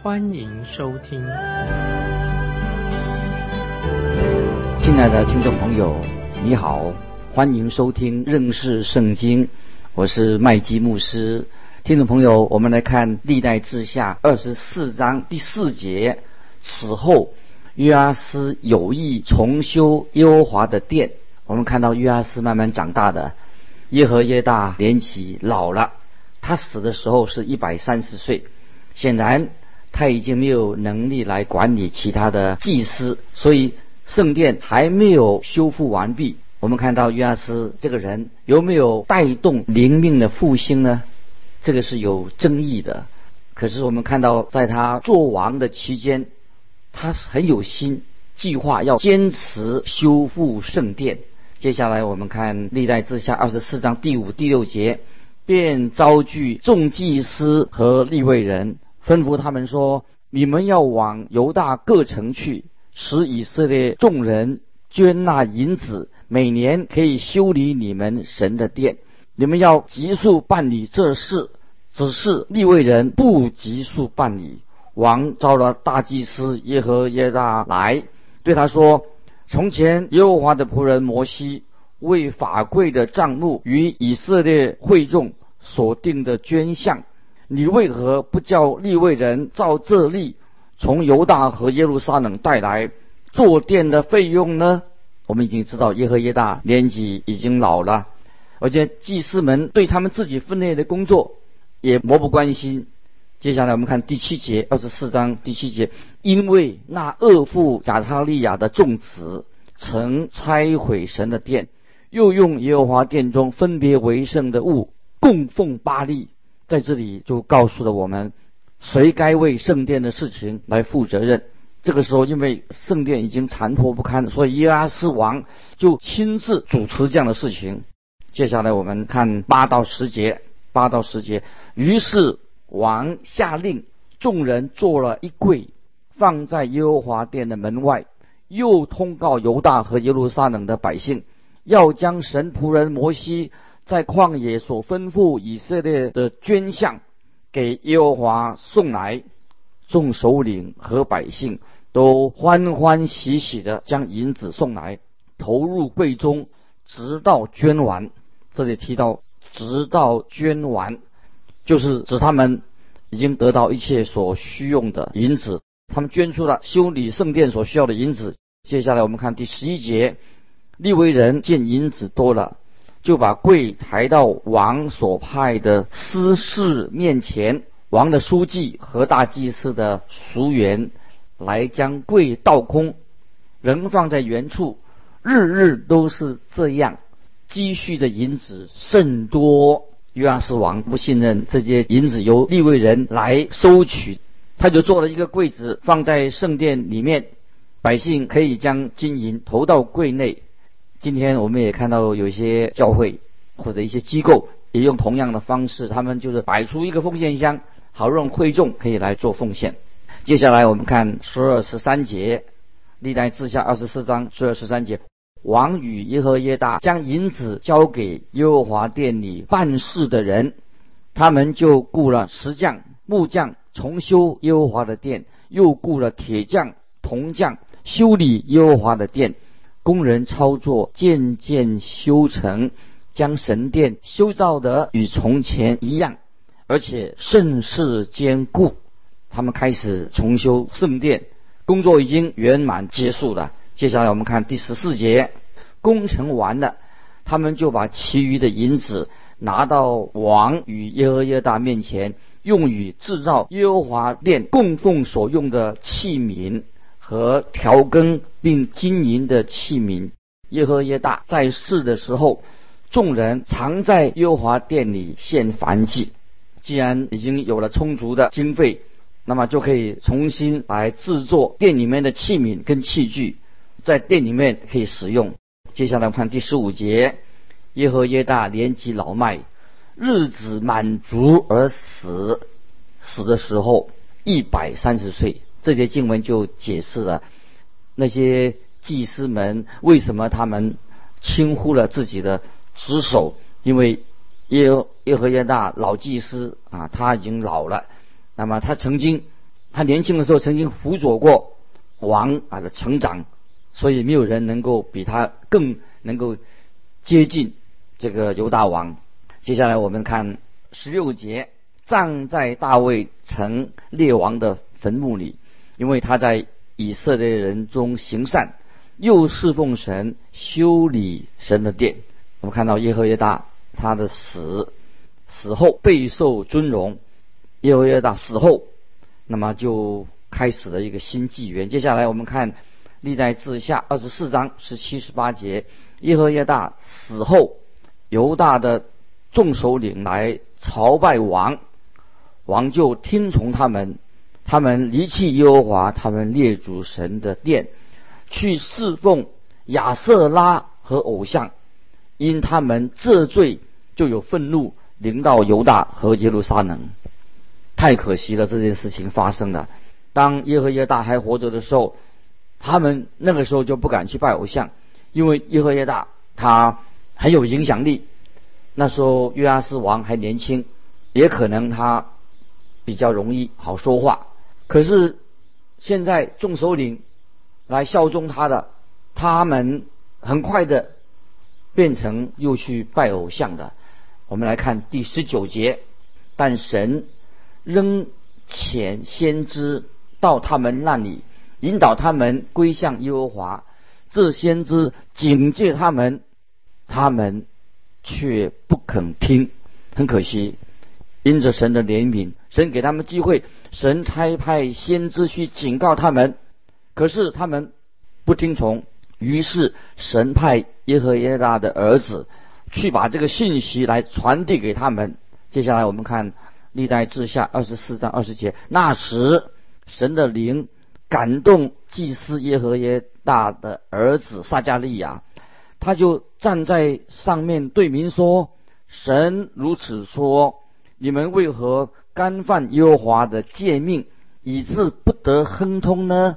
欢迎收听。亲爱的听众朋友，你好，欢迎收听认识圣经，我是麦基牧师。听众朋友，我们来看历代志下二十四章第四节。此后，约阿斯有意重修耶和华的殿。我们看到约阿斯慢慢长大的，耶和耶大年纪老了，他死的时候是一百三十岁。显然，他已经没有能力来管理其他的祭司，所以圣殿还没有修复完毕。我们看到约阿斯这个人有没有带动灵命的复兴呢？这个是有争议的，可是我们看到，在他做王的期间，他是很有心，计划要坚持修复圣殿。接下来我们看历代志下二十四章第五、第六节，便召聚众祭司和立位人，吩咐他们说：“你们要往犹大各城去，使以色列众人捐纳银子，每年可以修理你们神的殿。”你们要急速办理这事，只是立位人不急速办理。王召了大祭司耶和耶大来，对他说：“从前耶和华的仆人摩西为法柜的账目与以色列会众所定的捐项，你为何不叫立位人照这例从犹大和耶路撒冷带来坐殿的费用呢？”我们已经知道耶和耶大年纪已经老了。而且祭司们对他们自己分内的工作也漠不关心。接下来我们看第七节，二十四章第七节，因为那恶妇亚他利亚的众子曾拆毁神的殿，又用耶和华殿中分别为圣的物供奉巴利，在这里就告诉了我们，谁该为圣殿的事情来负责任。这个时候，因为圣殿已经残破不堪，所以耶阿斯王就亲自主持这样的事情。接下来我们看八到十节，八到十节。于是王下令，众人做了一柜，放在耶和华殿的门外，又通告犹大和耶路撒冷的百姓，要将神仆人摩西在旷野所吩咐以色列的捐项给耶和华送来。众首领和百姓都欢欢喜喜的将银子送来，投入柜中，直到捐完。这里提到，直到捐完，就是指他们已经得到一切所需用的银子，他们捐出了修理圣殿所需要的银子。接下来我们看第十一节，利未人见银子多了，就把柜抬到王所派的司事面前，王的书记和大祭司的熟员来将柜倒空，仍放在原处，日日都是这样。积蓄的银子甚多，约阿斯王不信任这些银子由利未人来收取，他就做了一个柜子放在圣殿里面，百姓可以将金银投到柜内。今天我们也看到有些教会或者一些机构也用同样的方式，他们就是摆出一个奉献箱，好让会众可以来做奉献。接下来我们看十二十三节，历代志下二十四章十二十三节。王与耶和耶大将银子交给耶和华殿里办事的人，他们就雇了石匠、木匠重修耶和华的殿，又雇了铁匠、铜匠修理耶和华的殿。工人操作渐渐修成，将神殿修造得与从前一样，而且甚是坚固。他们开始重修圣殿，工作已经圆满结束了。接下来我们看第十四节，工程完了，他们就把其余的银子拿到王与耶和耶大面前，用于制造耶和华殿供奉所用的器皿和调羹，并金银的器皿。耶和耶大在世的时候，众人常在耶和华殿里献燔祭。既然已经有了充足的经费，那么就可以重新来制作店里面的器皿跟器具，在店里面可以使用。接下来看第十五节，耶和耶大年纪老迈，日子满足而死，死的时候一百三十岁。这节经文就解释了那些祭司们为什么他们轻忽了自己的职守，因为耶耶和耶大老祭司啊，他已经老了。那么他曾经，他年轻的时候曾经辅佐过王啊的成长。所以没有人能够比他更能够接近这个犹大王。接下来我们看十六节，葬在大卫城列王的坟墓里，因为他在以色列人中行善，又侍奉神，修理神的殿。我们看到耶和耶大他的死，死后备受尊荣。耶和耶大死后，那么就开始了一个新纪元。接下来我们看。历代志下二十四章十七十八节，耶和耶大死后，犹大的众首领来朝拜王，王就听从他们，他们离弃耶和华他们列祖神的殿，去侍奉亚瑟拉和偶像，因他们这罪就有愤怒临到犹大和耶路撒冷，太可惜了，这件事情发生了。当耶和耶大还活着的时候。他们那个时候就不敢去拜偶像，因为耶和耶大他很有影响力。那时候约阿斯王还年轻，也可能他比较容易好说话。可是现在众首领来效忠他的，他们很快的变成又去拜偶像的。我们来看第十九节，但神仍遣先知到他们那里。引导他们归向耶和华，这先知警戒他们，他们却不肯听。很可惜，因着神的怜悯，神给他们机会，神差派先知去警告他们，可是他们不听从。于是神派耶和耶大的儿子去把这个信息来传递给他们。接下来我们看历代志下二十四章二十节，那时神的灵。感动祭司耶和耶大的儿子撒加利亚，他就站在上面对民说：“神如此说，你们为何干犯耶和华的诫命，以致不得亨通呢？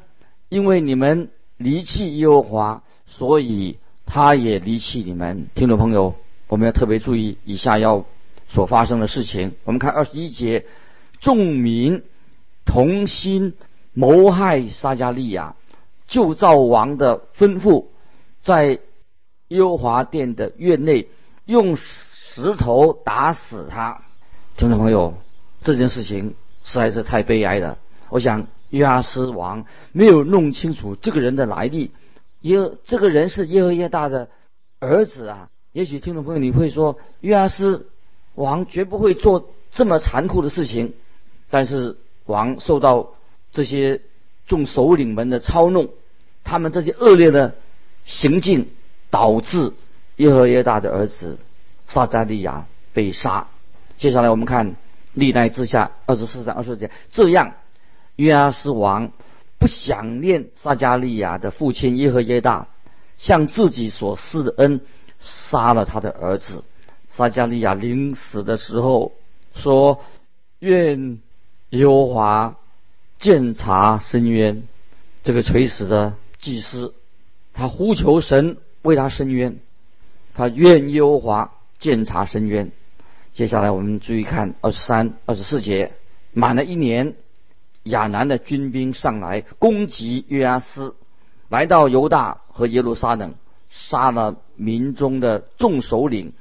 因为你们离弃耶和华，所以他也离弃你们。”听众朋友，我们要特别注意以下要所发生的事情。我们看二十一节，众民同心。谋害撒加利亚，就赵王的吩咐，在耶和华殿的院内用石头打死他。听众朋友，这件事情实在是太悲哀了。我想约阿斯王没有弄清楚这个人的来历，耶这个人是耶和耶大的儿子啊。也许听众朋友你会说，约阿斯王绝不会做这么残酷的事情，但是王受到。这些众首领们的操弄，他们这些恶劣的行径，导致耶和耶大的儿子撒加利亚被杀。接下来我们看历代之下二十四章二十节，这样约阿斯王不想念撒加利亚的父亲耶和耶大向自己所施的恩，杀了他的儿子撒加利亚。临死的时候说：“愿耶和华。”鉴察深渊，这个垂死的祭司，他呼求神为他伸冤，他愿耶和华鉴察深渊。接下来我们注意看二十三、二十四节，满了一年，亚南的军兵上来攻击约阿斯，来到犹大和耶路撒冷，杀了民中的众首领，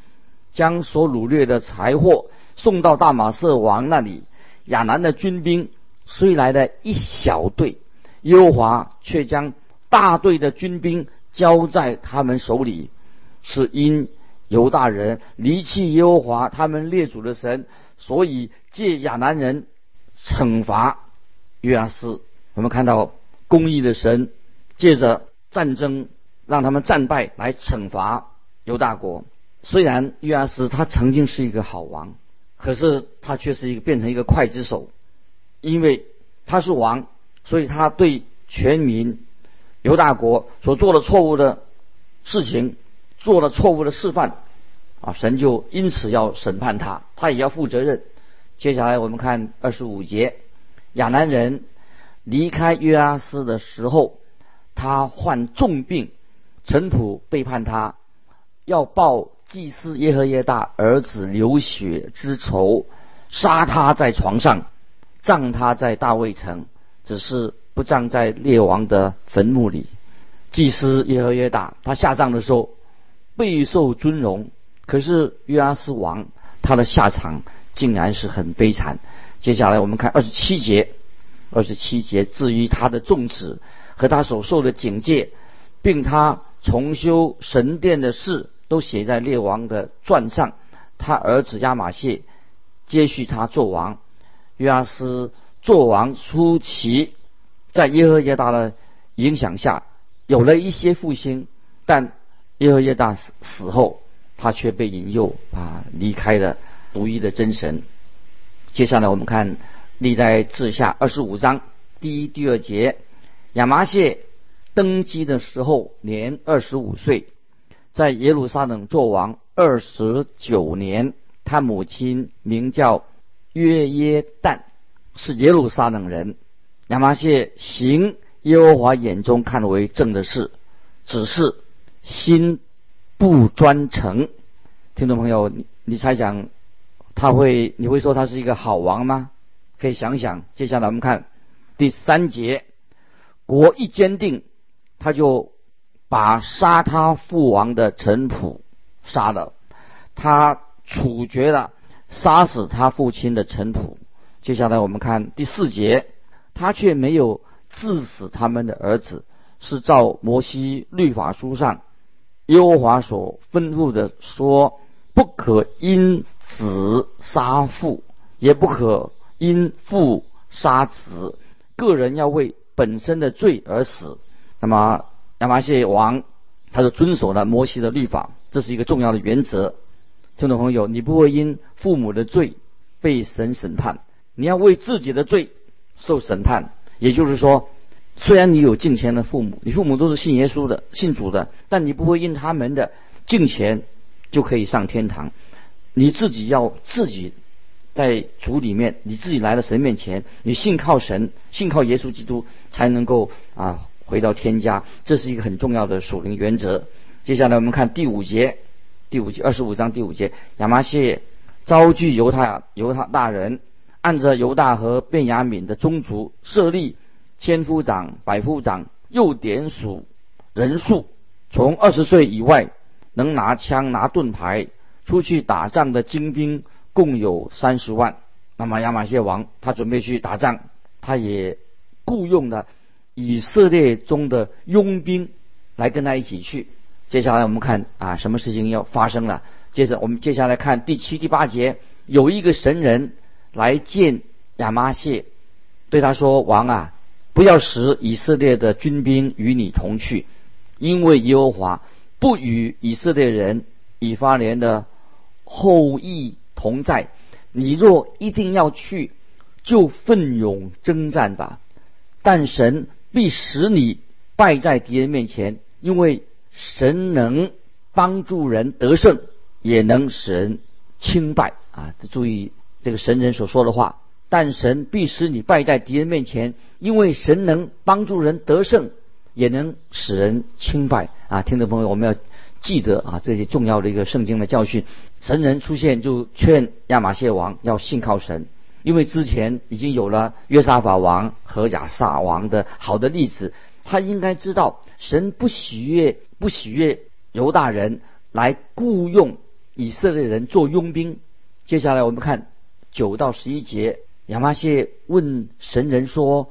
将所掳掠的财货送到大马色王那里。亚南的军兵。虽来了一小队，耶和华却将大队的军兵交在他们手里，是因犹大人离弃耶和华他们列祖的神，所以借亚南人惩罚约阿斯。我们看到公义的神借着战争让他们战败来惩罚犹大国。虽然约阿斯他曾经是一个好王，可是他却是一个变成一个刽子手。因为他是王，所以他对全民犹大国所做的错误的事情，做了错误的示范，啊，神就因此要审判他，他也要负责任。接下来我们看二十五节，亚南人离开约阿斯的时候，他患重病，尘土背叛他，要报祭司耶和耶大儿子流血之仇，杀他在床上。葬他在大卫城，只是不葬在列王的坟墓里。祭司耶和约大，他下葬的时候备受尊荣，可是约阿斯王他的下场竟然是很悲惨。接下来我们看二十七节，二十七节至于他的众子和他所受的警戒，并他重修神殿的事，都写在列王的传上。他儿子亚玛谢接续他做王。约阿斯做王初期，在耶和耶大的影响下，有了一些复兴，但耶和耶大死死后，他却被引诱啊离开了独一的真神。接下来我们看历代志下二十五章第一、第二节，亚麻谢登基的时候年二十五岁，在耶路撒冷做王二十九年，他母亲名叫。约耶旦是耶路撒冷人，亚麻谢行耶和华眼中看为正的事，只是心不专诚。听众朋友，你你猜想他会你会说他是一个好王吗？可以想想。接下来我们看第三节，国一坚定，他就把杀他父王的臣仆杀了，他处决了。杀死他父亲的臣仆。接下来我们看第四节，他却没有致死他们的儿子，是照摩西律法书上耶和华所吩咐的说：不可因子杀父，也不可因父杀子，个人要为本身的罪而死。那么亚麻谢王他就遵守了摩西的律法，这是一个重要的原则。听众朋友，你不会因父母的罪被神审判，你要为自己的罪受审判。也就是说，虽然你有敬虔的父母，你父母都是信耶稣的、信主的，但你不会因他们的敬虔就可以上天堂。你自己要自己在主里面，你自己来到神面前，你信靠神，信靠耶稣基督，才能够啊回到天家。这是一个很重要的属灵原则。接下来我们看第五节。第五节二十五章第五节，亚麻谢招聚犹太犹太大人，按着犹大和便雅敏的宗族设立千夫长、百夫长，又点数人数，从二十岁以外能拿枪拿盾牌出去打仗的精兵共有三十万。那么亚麻谢王他准备去打仗，他也雇佣了以色列中的佣兵来跟他一起去。接下来我们看啊，什么事情要发生了？接着我们接下来看第七、第八节，有一个神人来见亚麻谢，对他说：“王啊，不要使以色列的军兵与你同去，因为耶和华不与以色列人以法莲的后裔同在。你若一定要去，就奋勇征战吧。但神必使你败在敌人面前，因为。”神能帮助人得胜，也能使人轻败啊！注意这个神人所说的话。但神必使你败在敌人面前，因为神能帮助人得胜，也能使人清败啊！听众朋友，我们要记得啊这些重要的一个圣经的教训。神人出现就劝亚玛谢王要信靠神，因为之前已经有了约沙法王和亚撒王的好的例子，他应该知道神不喜悦。不喜悦犹大人来雇佣以色列人做佣兵。接下来我们看九到十一节，亚麻谢问神人说：“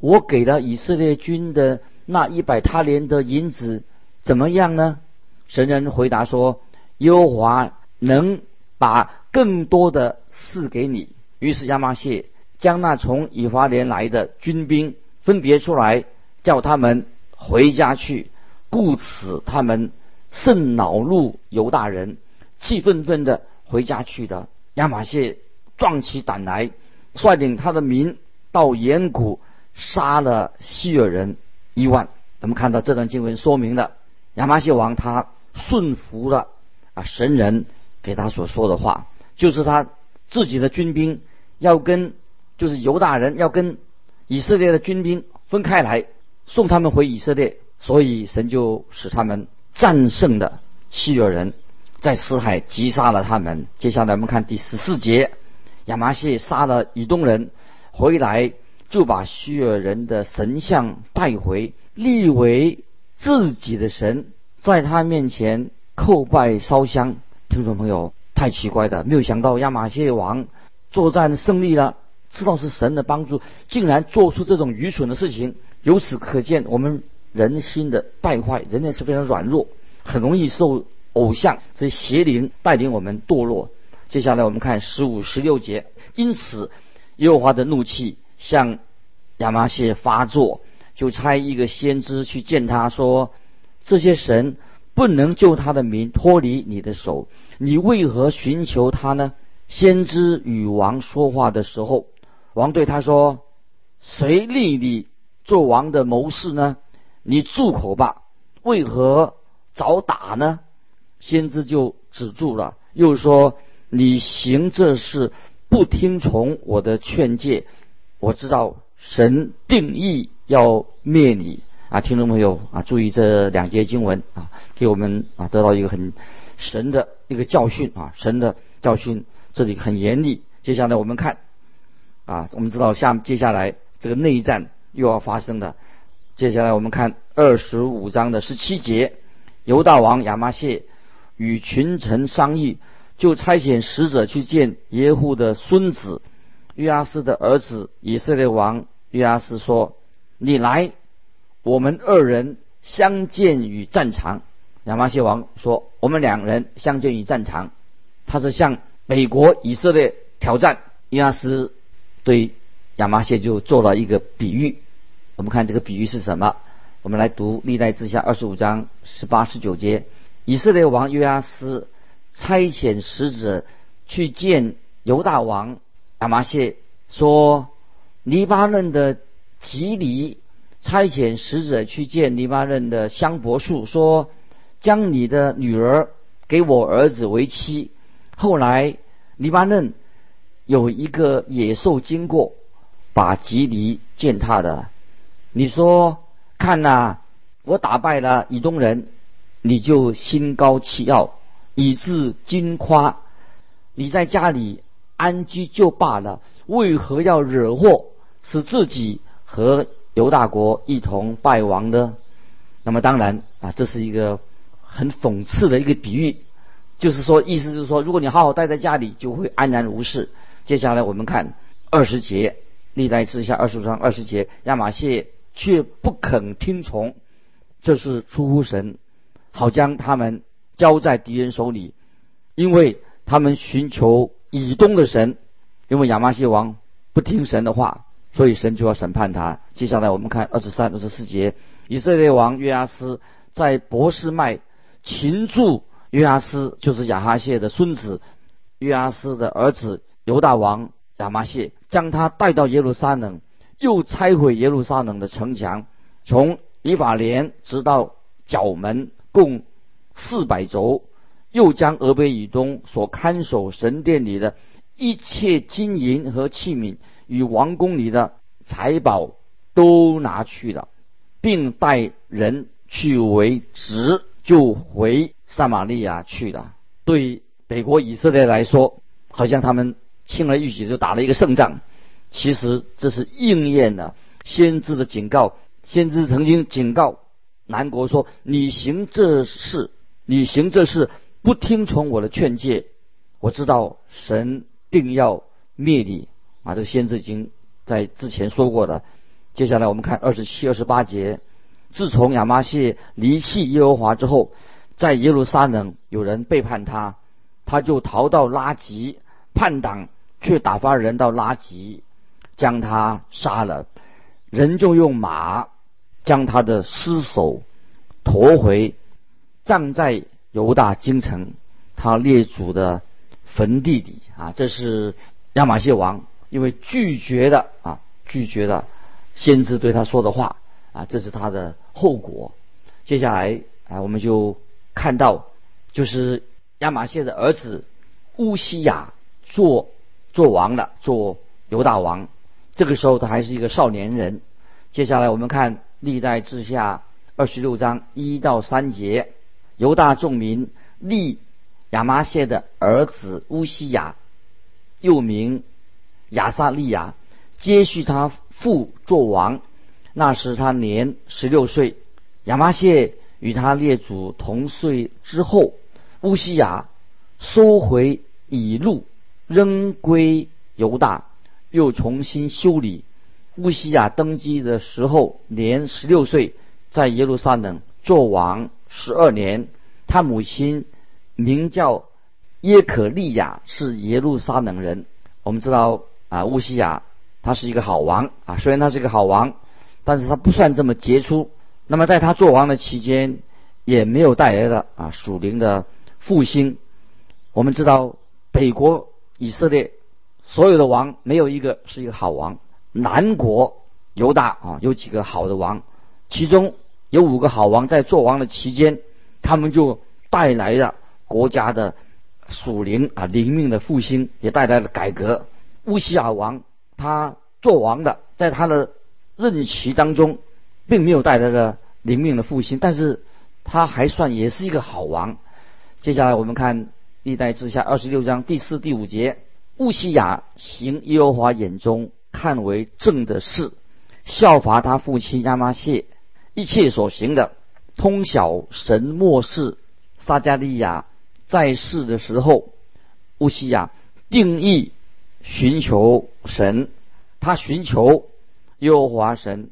我给了以色列军的那一百他连的银子怎么样呢？”神人回答说：“耶和华能把更多的赐给你。”于是亚麻谢将那从以法莲来的军兵分别出来，叫他们回家去。故此，他们甚恼怒犹大人，气愤愤的回家去的。亚麻谢壮起胆来，率领他的民到。岩谷杀了希尔人一万。我们看到这段经文说明了亚麻谢王他顺服了啊神人给他所说的话，就是他自己的军兵要跟就是犹大人要跟以色列的军兵分开来，送他们回以色列，所以神就使他们战胜了希尔人，在死海击杀了他们。接下来我们看第十四节，亚麻谢杀了以东人，回来就把希尔人的神像带回。立为自己的神，在他面前叩拜烧香。听众朋友，太奇怪了！没有想到亚玛谢王作战胜利了，知道是神的帮助，竟然做出这种愚蠢的事情。由此可见，我们人心的败坏，人类是非常软弱，很容易受偶像这些邪灵带领我们堕落。接下来我们看十五、十六节，因此耶和华的怒气向亚麻谢发作。就差一个先知去见他说：“这些神不能救他的民脱离你的手，你为何寻求他呢？”先知与王说话的时候，王对他说：“谁立你做王的谋士呢？你住口吧！为何找打呢？”先知就止住了，又说：“你行这事不听从我的劝诫，我知道神定义。”要灭你啊！听众朋友啊，注意这两节经文啊，给我们啊得到一个很神的一个教训啊，神的教训这里很严厉。接下来我们看啊，我们知道下接下来这个内战又要发生的。接下来我们看二十五章的十七节，犹大王亚麻谢与群臣商议，就差遣使者去见耶户的孙子约阿斯的儿子以色列王约阿斯说。你来，我们二人相见于战场。亚麻谢王说：“我们两人相见于战场。”他是向美国、以色列挑战。约阿斯对亚麻谢就做了一个比喻。我们看这个比喻是什么？我们来读历代志下二十五章十八、十九节。以色列王约阿斯差遣使者去见犹大王亚麻谢，说：“黎巴嫩的。”吉里差遣使者去见黎巴嫩的香柏树，说：“将你的女儿给我儿子为妻。”后来黎巴嫩有一个野兽经过，把吉里践踏的。你说：“看呐，我打败了以东人，你就心高气傲，以致惊夸。你在家里安居就罢了，为何要惹祸，使自己？”和犹大国一同败亡呢，那么当然啊，这是一个很讽刺的一个比喻，就是说，意思就是说，如果你好好待在家里，就会安然无事。接下来我们看二十节，历代之下二十章二十节，亚玛谢却不肯听从，这是出乎神，好将他们交在敌人手里，因为他们寻求以东的神，因为亚麻谢王不听神的话。所以神就要审判他。接下来我们看二十三、二十四节，以色列王约阿斯在博士麦擒住约阿斯，就是亚哈谢的孙子约阿斯的儿子犹大王亚麻谢，将他带到耶路撒冷，又拆毁耶路撒冷的城墙，从以法莲直到角门，共四百轴，又将俄北以东所看守神殿里的一切金银和器皿。与王宫里的财宝都拿去了，并带人去为职，就回撒玛利亚去了。对北国以色列来说，好像他们轻而易举就打了一个胜仗。其实这是应验了先知的警告。先知曾经警告南国说：“你行这事，你行这事，不听从我的劝诫，我知道神定要灭你。”啊，这个先知已经在之前说过的。接下来我们看二十七、二十八节。自从亚麻谢离弃耶和华之后，在耶路撒冷有人背叛他，他就逃到拉吉，叛党却打发人到拉吉，将他杀了。人就用马将他的尸首驮回，葬在犹大京城他列祖的坟地里。啊，这是亚玛谢王。因为拒绝的啊，拒绝了先知对他说的话啊，这是他的后果。接下来啊，我们就看到，就是亚玛谢的儿子乌西雅做做王了，做犹大王。这个时候他还是一个少年人。接下来我们看历代志下二十六章一到三节，犹大众民立亚麻谢的儿子乌西雅，又名亚撒利亚，接续他父做王。那时他年十六岁。亚麻谢与他列祖同岁之后，乌西雅收回以路，仍归犹大，又重新修理。乌西雅登基的时候年十六岁，在耶路撒冷做王十二年。他母亲名叫耶可利亚，是耶路撒冷人。我们知道啊，乌西雅他是一个好王啊，虽然他是一个好王，但是他不算这么杰出。那么在他做王的期间，也没有带来的啊属灵的复兴。我们知道北国以色列所有的王没有一个是一个好王，南国犹大啊有几个好的王，其中有五个好王在做王的期间，他们就带来了国家的属灵啊灵命的复兴，也带来了改革。乌西亚王他做王的，在他的任期当中。并没有带来的灵命的复兴，但是他还算也是一个好王。接下来我们看历代志下二十六章第四、第五节：乌西雅行耶和华眼中看为正的事，效法他父亲亚玛谢一切所行的，通晓神末世。撒加利亚在世的时候，乌西亚定义寻求神，他寻求耶和华神。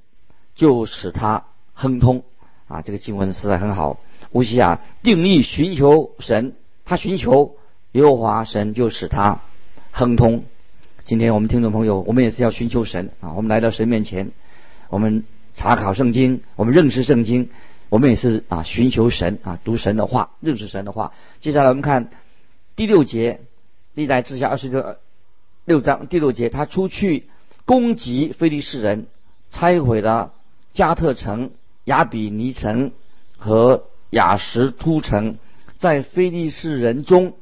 就使他亨通啊！这个经文实在很好。乌西亚定义寻求神，他寻求耶和华神，就使他亨通。今天我们听众朋友，我们也是要寻求神啊！我们来到神面前，我们查考圣经，我们认识圣经，我们也是啊寻求神啊，读神的话，认识神的话。接下来我们看第六节，历代志下二十六六章第六节，他出去攻击非利士人，拆毁了。加特城、亚比尼城和雅什突城，在非利士人中，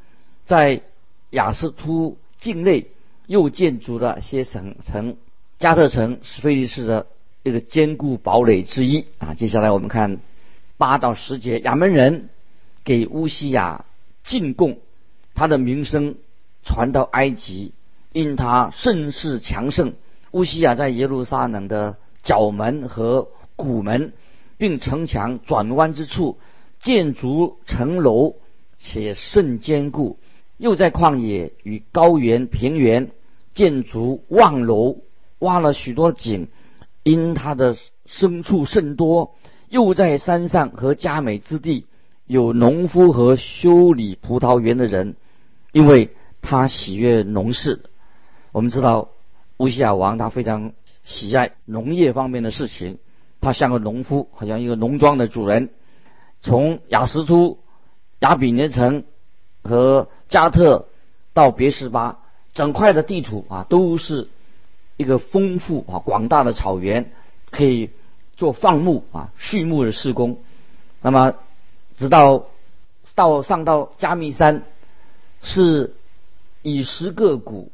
在雅斯突境内又建筑了些城城。加特城是非利士的一个坚固堡垒之一啊。接下来我们看八到十节，亚门人给乌西亚进贡，他的名声传到埃及，因他甚是强盛。乌西亚在耶路撒冷的。角门和古门，并城墙转弯之处建筑城楼，且甚坚固。又在旷野与高原平原建筑望楼，挖了许多井，因他的牲畜甚多。又在山上和佳美之地有农夫和修理葡萄园的人，因为他喜悦农事。我们知道乌西亚王他非常。喜爱农业方面的事情，他像个农夫，好像一个农庄的主人。从雅什突、亚比尼城和加特到别是巴，整块的地图啊，都是一个丰富啊广大的草原，可以做放牧啊畜牧的施工。那么，直到到上到加密山，是以十个谷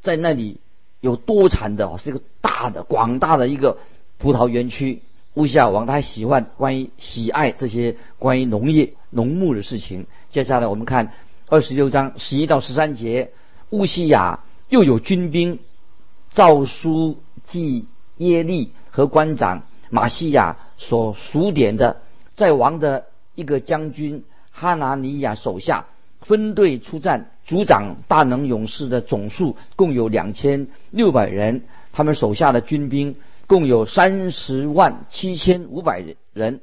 在那里。有多产的，是一个大的、广大的一个葡萄园区。乌西亚王他喜欢关于喜爱这些关于农业、农牧的事情。接下来我们看二十六章十一到十三节，乌西亚又有军兵诏书记耶利和官长马西亚所数点的，在王的一个将军哈拿尼亚手下分队出战。族长大能勇士的总数共有两千六百人，他们手下的军兵共有三十万七千五百人，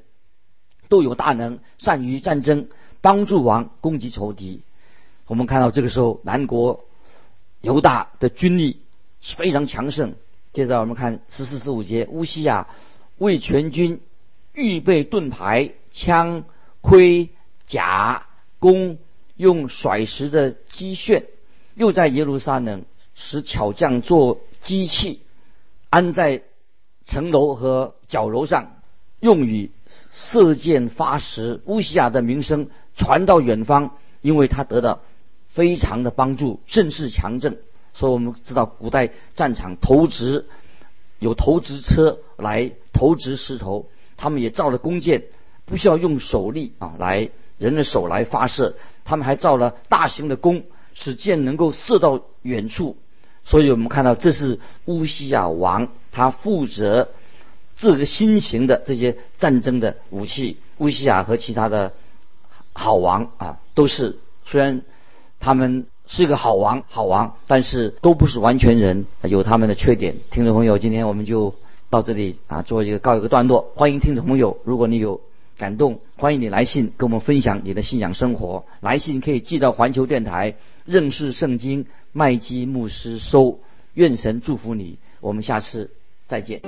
都有大能，善于战争，帮助王攻击仇敌。我们看到这个时候，南国犹大的军力非常强盛。接着我们看十四十五节，乌西亚为全军预备盾牌、枪、盔、甲、弓。用甩石的机炫，又在耶路撒冷使巧匠做机器，安在城楼和角楼上，用于射箭发石。乌西亚的名声传到远方，因为他得到非常的帮助，阵势强盛。所以我们知道，古代战场投掷有投掷车来投掷石头，他们也造了弓箭，不需要用手力啊来人的手来发射，他们还造了大型的弓，使箭能够射到远处。所以我们看到，这是乌西亚王，他负责这个新型的这些战争的武器。乌西亚和其他的好王啊，都是虽然他们是个好王，好王，但是都不是完全人，有他们的缺点。听众朋友，今天我们就到这里啊，做一个告一个段落。欢迎听众朋友，如果你有感动，欢迎你来信跟我们分享你的信仰生活。来信可以寄到环球电台认识圣经。麦基牧师收，愿神祝福你，我们下次再见。